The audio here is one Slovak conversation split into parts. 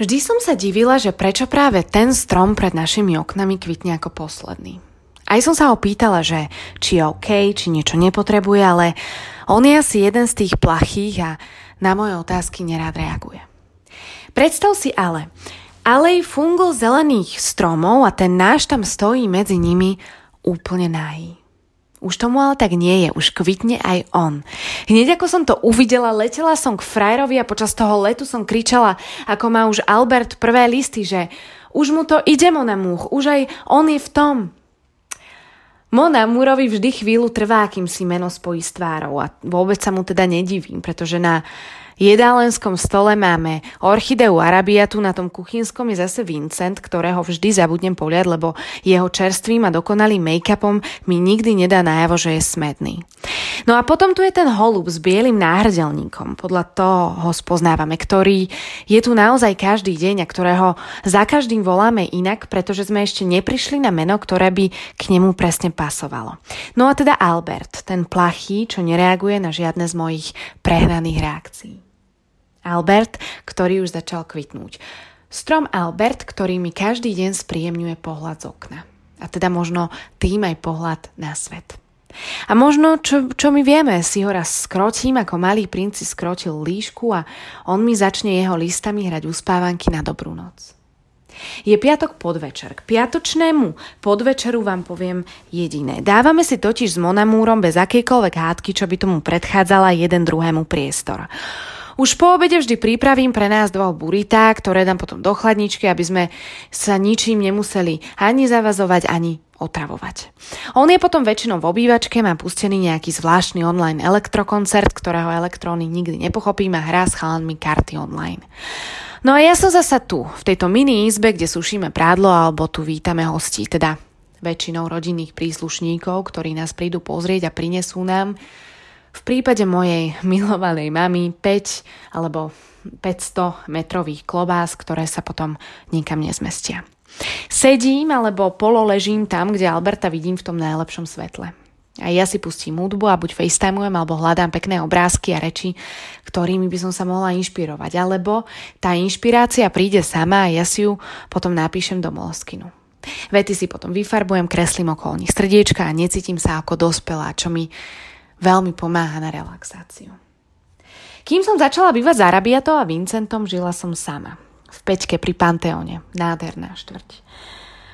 Vždy som sa divila, že prečo práve ten strom pred našimi oknami kvitne ako posledný. Aj som sa ho pýtala, že či je OK, či niečo nepotrebuje, ale on je asi jeden z tých plachých a na moje otázky nerád reaguje. Predstav si ale, alej fungul zelených stromov a ten náš tam stojí medzi nimi úplne nahý. Už tomu ale tak nie je, už kvitne aj on. Hneď ako som to uvidela, letela som k frajerovi a počas toho letu som kričala, ako má už Albert prvé listy, že už mu to ide, Mona Múch, už aj on je v tom. Mona Múrovi vždy chvíľu trvá, kým si meno spojí s tvárou a vôbec sa mu teda nedivím, pretože na jedálenskom stole máme orchideu arabiatu, na tom kuchynskom je zase Vincent, ktorého vždy zabudnem poliať, lebo jeho čerstvým a dokonalým make-upom mi nikdy nedá najavo, že je smedný. No a potom tu je ten holub s bielým náhrdelníkom, podľa toho ho spoznávame, ktorý je tu naozaj každý deň a ktorého za každým voláme inak, pretože sme ešte neprišli na meno, ktoré by k nemu presne pasovalo. No a teda Albert, ten plachý, čo nereaguje na žiadne z mojich prehnaných reakcií. Albert, ktorý už začal kvitnúť. Strom Albert, ktorý mi každý deň spríjemňuje pohľad z okna. A teda možno tým aj pohľad na svet. A možno, čo, čo my vieme, si ho raz skrotím, ako malý princi skrotil líšku a on mi začne jeho listami hrať uspávanky na dobrú noc. Je piatok podvečer. K piatočnému podvečeru vám poviem jediné. Dávame si totiž s Monamúrom bez akejkoľvek hádky, čo by tomu predchádzala jeden druhému priestor. Už po obede vždy pripravím pre nás dvoch buritá, ktoré dám potom do chladničky, aby sme sa ničím nemuseli ani zavazovať, ani otravovať. On je potom väčšinou v obývačke, má pustený nejaký zvláštny online elektrokoncert, ktorého elektróny nikdy nepochopím a hrá s chalanmi karty online. No a ja som zasa tu, v tejto mini izbe, kde sušíme prádlo alebo tu vítame hostí, teda väčšinou rodinných príslušníkov, ktorí nás prídu pozrieť a prinesú nám v prípade mojej milovanej mamy 5 alebo 500 metrových klobás, ktoré sa potom nikam nezmestia. Sedím alebo pololežím tam, kde Alberta vidím v tom najlepšom svetle. A ja si pustím hudbu a buď facetimujem alebo hľadám pekné obrázky a reči, ktorými by som sa mohla inšpirovať. Alebo tá inšpirácia príde sama a ja si ju potom napíšem do Moleskinu. Vety si potom vyfarbujem, kreslím okolo nich srdiečka a necítim sa ako dospelá, čo mi veľmi pomáha na relaxáciu. Kým som začala bývať s Arabiatou a Vincentom, žila som sama. V Peťke pri Panteóne. Nádherná štvrť.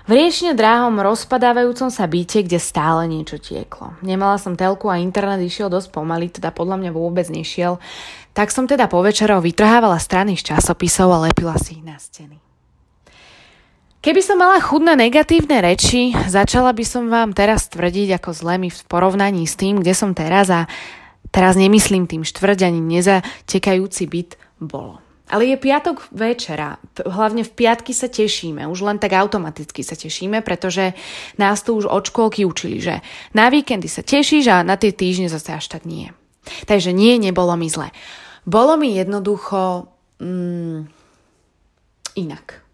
V riešne dráhom rozpadávajúcom sa byte, kde stále niečo tieklo. Nemala som telku a internet išiel dosť pomaly, teda podľa mňa vôbec nešiel, tak som teda po večerov vytrhávala strany z časopisov a lepila si ich na steny. Keby som mala chudné negatívne reči, začala by som vám teraz tvrdiť, ako zle mi v porovnaní s tým, kde som teraz a teraz nemyslím tým štvrť ani nezatekajúci byt bolo. Ale je piatok večera, hlavne v piatky sa tešíme, už len tak automaticky sa tešíme, pretože nás tu už od škôlky učili, že na víkendy sa tešíš a na tie týždne zase až tak nie. Takže nie, nebolo mi zle. Bolo mi jednoducho mm, inak.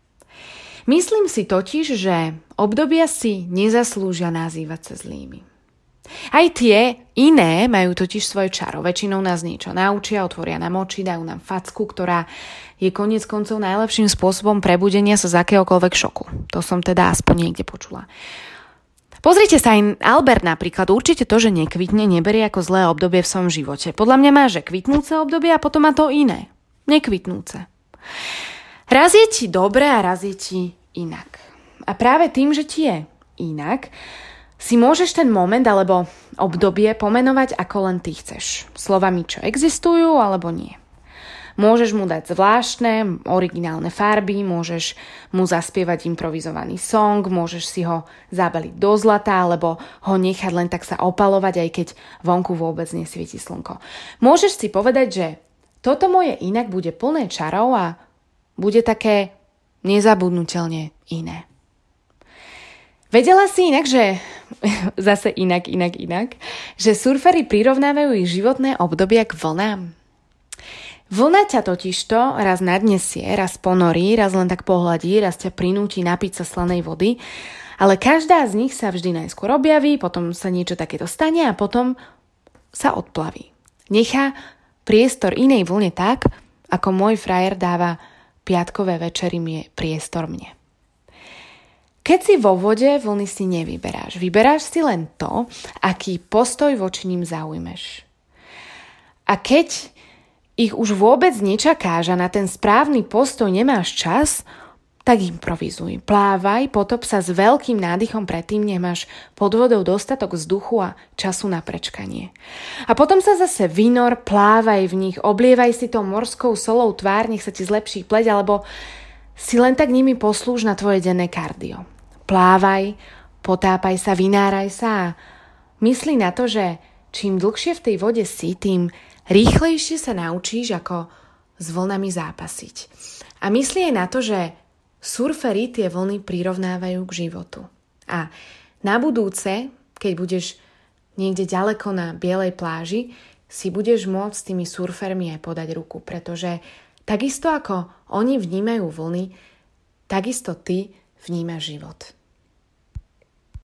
Myslím si totiž, že obdobia si nezaslúžia nazývať sa zlými. Aj tie iné majú totiž svoje čaro. Väčšinou nás niečo naučia, otvoria nám oči, dajú nám facku, ktorá je konec koncov najlepším spôsobom prebudenia sa z akéhokoľvek šoku. To som teda aspoň niekde počula. Pozrite sa aj Albert napríklad, určite to, že nekvitne, neberie ako zlé obdobie v svojom živote. Podľa mňa má, že kvitnúce obdobie a potom má to iné. Nekvitnúce. Raz je ti dobre a raz je ti inak. A práve tým, že ti je inak, si môžeš ten moment alebo obdobie pomenovať ako len ty chceš. Slovami, čo existujú alebo nie. Môžeš mu dať zvláštne, originálne farby, môžeš mu zaspievať improvizovaný song, môžeš si ho zabaliť do zlata alebo ho nechať len tak sa opalovať, aj keď vonku vôbec nesvieti slnko. Môžeš si povedať, že toto moje inak bude plné čarov a bude také nezabudnutelne iné. Vedela si inak, že zase inak, inak, inak, že surfery prirovnávajú ich životné obdobia k vlnám? Vlna ťa totižto raz nadnesie, raz ponorí, raz len tak pohľadí, raz ťa prinúti napiť sa slanej vody, ale každá z nich sa vždy najskôr objaví, potom sa niečo takéto stane a potom sa odplaví. Nechá priestor inej vlne tak, ako môj frajer dáva piatkové večery je priestor mne. Keď si vo vode, vlny si nevyberáš. Vyberáš si len to, aký postoj voči ním zaujmeš. A keď ich už vôbec nečakáš a na ten správny postoj nemáš čas, tak improvizuj. Plávaj, potop sa s veľkým nádychom predtým, nemáš pod vodou dostatok vzduchu a času na prečkanie. A potom sa zase vynor, plávaj v nich, oblievaj si to morskou solou tvár, nech sa ti zlepší pleť, alebo si len tak nimi poslúž na tvoje denné kardio. Plávaj, potápaj sa, vynáraj sa a myslí na to, že čím dlhšie v tej vode si, tým rýchlejšie sa naučíš, ako s vlnami zápasiť. A myslí aj na to, že surfery tie vlny prirovnávajú k životu. A na budúce, keď budeš niekde ďaleko na bielej pláži, si budeš môcť s tými surfermi aj podať ruku, pretože takisto ako oni vnímajú vlny, takisto ty vnímaš život.